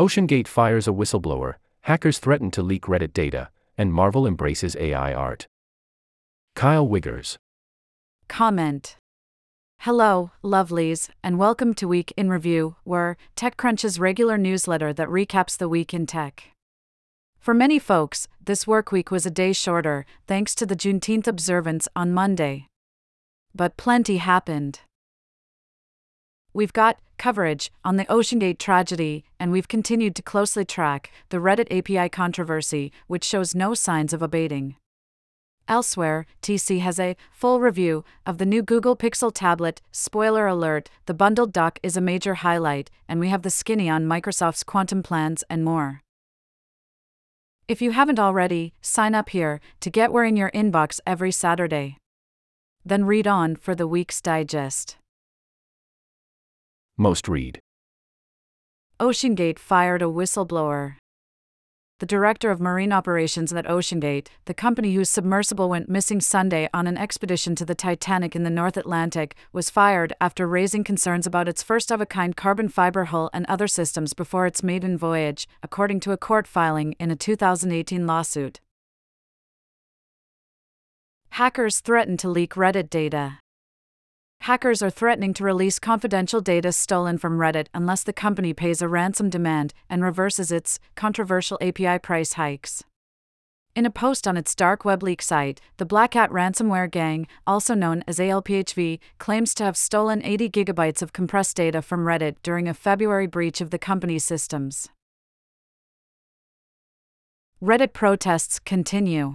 OceanGate fires a whistleblower, hackers threaten to leak Reddit data, and Marvel embraces AI art. Kyle Wiggers. Comment. Hello, lovelies, and welcome to Week in Review, where TechCrunch's regular newsletter that recaps the week in tech. For many folks, this work week was a day shorter, thanks to the Juneteenth observance on Monday. But plenty happened. We've got coverage on the OceanGate tragedy, and we've continued to closely track the Reddit API controversy, which shows no signs of abating. Elsewhere, TC has a full review of the new Google Pixel tablet. Spoiler alert, the bundled dock is a major highlight, and we have the skinny on Microsoft's quantum plans and more. If you haven't already, sign up here to get WiR in your inbox every Saturday. Then read on for the week's digest. Most read. OceanGate fired a whistleblower. The director of marine operations at OceanGate, the company whose submersible went missing Sunday on an expedition to the Titanic in the North Atlantic, was fired after raising concerns about its first of a kind carbon fiber hull and other systems before its maiden voyage, according to a court filing in a 2018 lawsuit. Hackers threatened to leak Reddit data hackers are threatening to release confidential data stolen from Reddit unless the company pays a ransom demand and reverses its controversial API price hikes. In a post on its dark web leak site, the BlackCat ransomware gang, also known as ALPHV, claims to have stolen 80 gigabytes of compressed data from Reddit during a February breach of the company's systems. Reddit protests continue.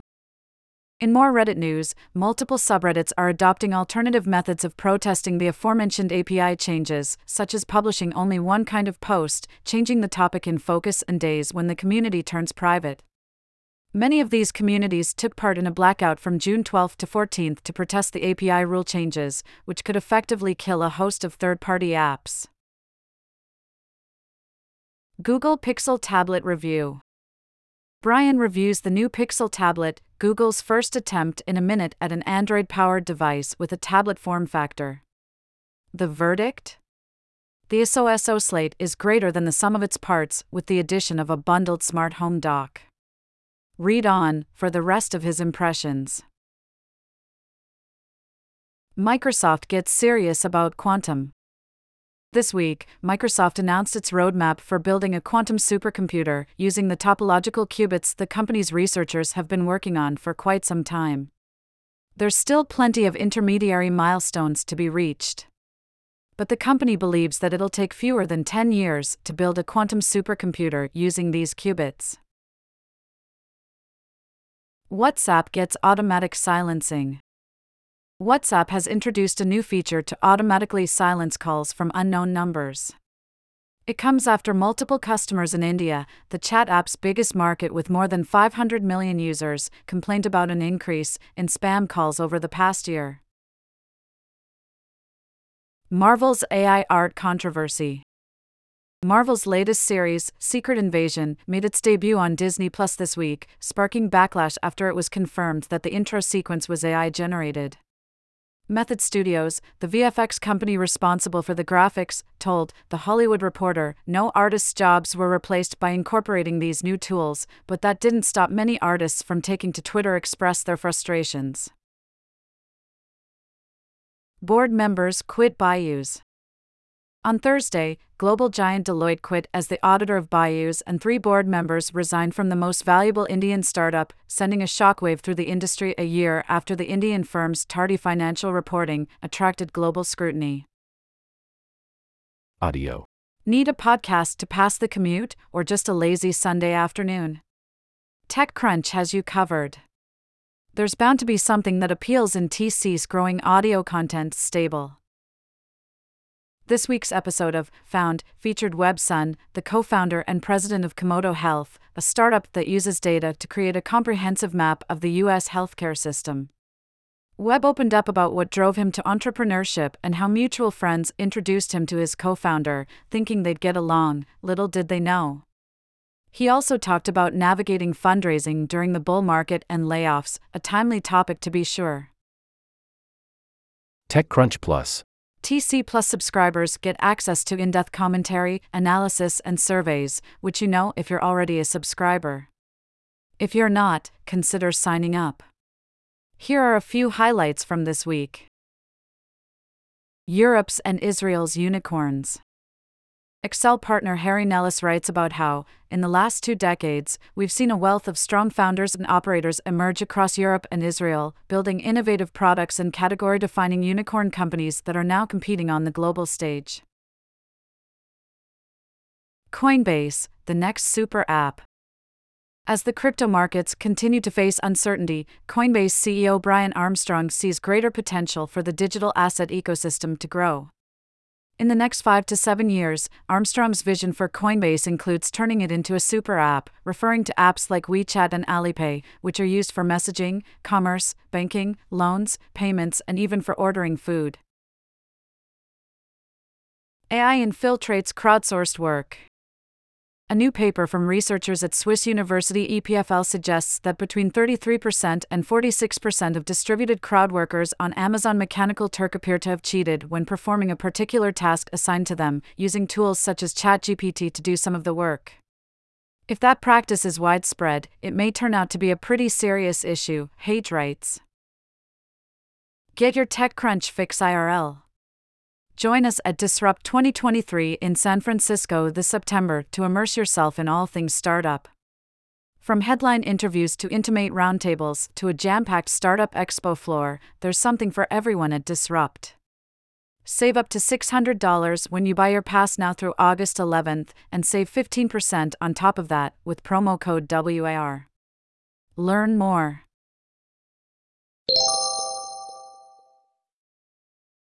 In more Reddit news, multiple subreddits are adopting alternative methods of protesting the aforementioned API changes, such as publishing only one kind of post, changing the topic in focus and days when the community turns private. Many of these communities took part in a blackout from June 12 to 14 to protest the API rule changes, which could effectively kill a host of third party apps. Google Pixel Tablet Review Brian reviews the new Pixel tablet, Google's first attempt in a minute at an Android powered device with a tablet form factor. The verdict? The SOSO slate is greater than the sum of its parts, with the addition of a bundled smart home dock. Read on for the rest of his impressions. Microsoft gets serious about quantum. This week, Microsoft announced its roadmap for building a quantum supercomputer using the topological qubits the company's researchers have been working on for quite some time. There's still plenty of intermediary milestones to be reached. But the company believes that it'll take fewer than 10 years to build a quantum supercomputer using these qubits. WhatsApp gets automatic silencing. WhatsApp has introduced a new feature to automatically silence calls from unknown numbers. It comes after multiple customers in India, the chat app's biggest market with more than 500 million users, complained about an increase in spam calls over the past year. Marvel's AI art controversy. Marvel's latest series, Secret Invasion, made its debut on Disney Plus this week, sparking backlash after it was confirmed that the intro sequence was AI generated. Method Studios, the VFX company responsible for the graphics, told The Hollywood Reporter no artists' jobs were replaced by incorporating these new tools, but that didn't stop many artists from taking to Twitter express their frustrations. Board members quit Byju's. On Thursday, global giant Deloitte quit as the auditor of Byju's, and three board members resigned from the most valuable Indian startup, sending a shockwave through the industry a year after the Indian firm's tardy financial reporting attracted global scrutiny. Audio. Need a podcast to pass the commute, or just a lazy Sunday afternoon? TechCrunch has you covered. There's bound to be something that appeals in TC's growing audio content stable. This week's episode of Found featured Web Sun, the co founder and president of Komodo Health, a startup that uses data to create a comprehensive map of the U.S. healthcare system. Webb opened up about what drove him to entrepreneurship and how mutual friends introduced him to his co founder, thinking they'd get along, little did they know. He also talked about navigating fundraising during the bull market and layoffs, a timely topic to be sure. TechCrunch Plus TC Plus subscribers get access to in depth commentary, analysis, and surveys, which you know if you're already a subscriber. If you're not, consider signing up. Here are a few highlights from this week Europe's and Israel's unicorns. Accel partner Harry Nelis writes about how, in the last two decades, we've seen a wealth of strong founders and operators emerge across Europe and Israel, building innovative products and category defining unicorn companies that are now competing on the global stage. Coinbase, the next super app. As the crypto markets continue to face uncertainty, Coinbase CEO Brian Armstrong sees greater potential for the digital asset ecosystem to grow. In the next five to seven years, Armstrong's vision for Coinbase includes turning it into a super app, referring to apps like WeChat and Alipay, which are used for messaging, commerce, banking, loans, payments, and even for ordering food. AI infiltrates crowdsourced work. A new paper from researchers at Swiss University EPFL suggests that between 33% and 46% of distributed crowd workers on Amazon Mechanical Turk appear to have cheated when performing a particular task assigned to them, using tools such as ChatGPT to do some of the work. If that practice is widespread, it may turn out to be a pretty serious issue, Haje writes. Get your TechCrunch fix IRL. Join us at Disrupt 2023 in San Francisco this September to immerse yourself in all things startup. From headline interviews to intimate roundtables to a jam packed startup expo floor, there's something for everyone at Disrupt. Save up to $600 when you buy your pass now through August 11th and save 15% on top of that with promo code WAR. Learn more